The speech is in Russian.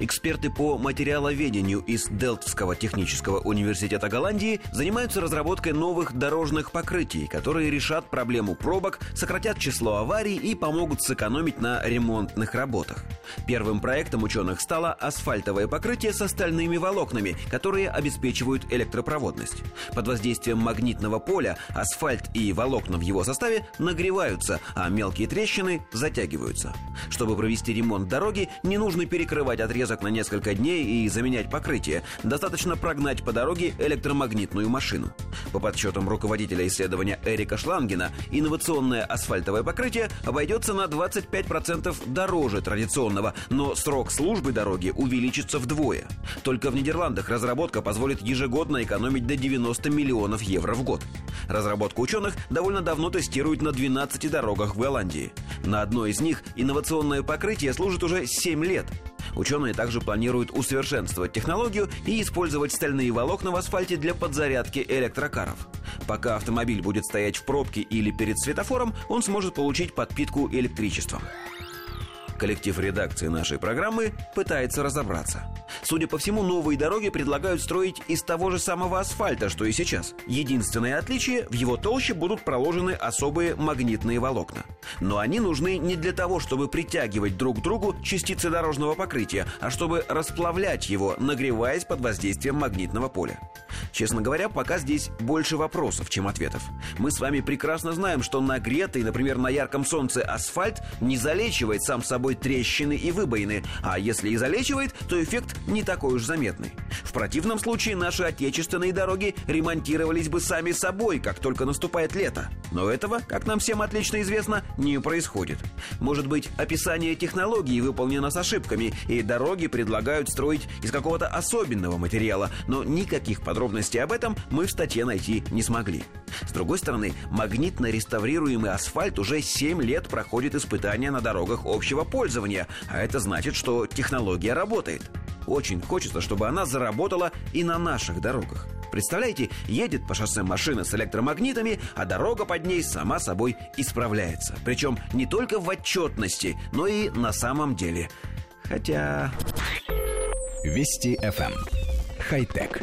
Эксперты по материаловедению из Делфтского технического университета Голландии занимаются разработкой новых дорожных покрытий, которые решат проблему пробок, сократят число аварий и помогут сэкономить на ремонтных работах. Первым проектом ученых стало асфальтовое покрытие с стальными волокнами, которые обеспечивают электропроводность. Под воздействием магнитного поля асфальт и волокна в его составе нагреваются, а мелкие трещины затягиваются. Чтобы провести ремонт дороги, не нужно перекрывать отрезок на несколько дней и заменять покрытие. Достаточно прогнать по дороге электромагнитную машину. По подсчетам руководителя исследования Эрика Шлангена, инновационное асфальтовое покрытие обойдется на 25% дороже традиционного, но срок службы дороги увеличится вдвое. Только в Нидерландах разработка позволит ежегодно экономить до 90 миллионов евро в год. Разработку ученых довольно давно тестируют на 12 дорогах в Голландии. На одной из них инновационное покрытие служит уже 7 лет. Ученые также планируют усовершенствовать технологию и использовать стальные волокна в асфальте для подзарядки электрокаров. Пока автомобиль будет стоять в пробке или перед светофором, он сможет получить подпитку электричеством. Коллектив редакции нашей программы пытается разобраться. Судя по всему, новые дороги предлагают строить из того же самого асфальта, что и сейчас. Единственное отличие – в его толще будут проложены особые магнитные волокна. Но они нужны не для того, чтобы притягивать друг к другу частицы дорожного покрытия, а чтобы расплавлять его, нагреваясь под воздействием магнитного поля. Честно говоря, пока здесь больше вопросов, чем ответов. Мы с вами прекрасно знаем, что нагретый, например, на ярком солнце асфальт не залечивает сам собой трещины и выбоины, а если и залечивает, то эффект не такой уж заметный. В противном случае наши отечественные дороги ремонтировались бы сами собой, как только наступает лето. Но этого, как нам всем отлично известно, не происходит. Может быть, описание технологии выполнено с ошибками, и дороги предлагают строить из какого-то особенного материала, но никаких подробностей об этом мы в статье найти не смогли. С другой стороны, магнитно реставрируемый асфальт уже 7 лет проходит испытания на дорогах общего пользования, а это значит, что технология работает. Очень хочется, чтобы она заработала и на наших дорогах. Представляете, едет по шоссе машина с электромагнитами, а дорога под ней сама собой исправляется. Причем не только в отчетности, но и на самом деле. Хотя... Вести FM. Эм. Хай-тек.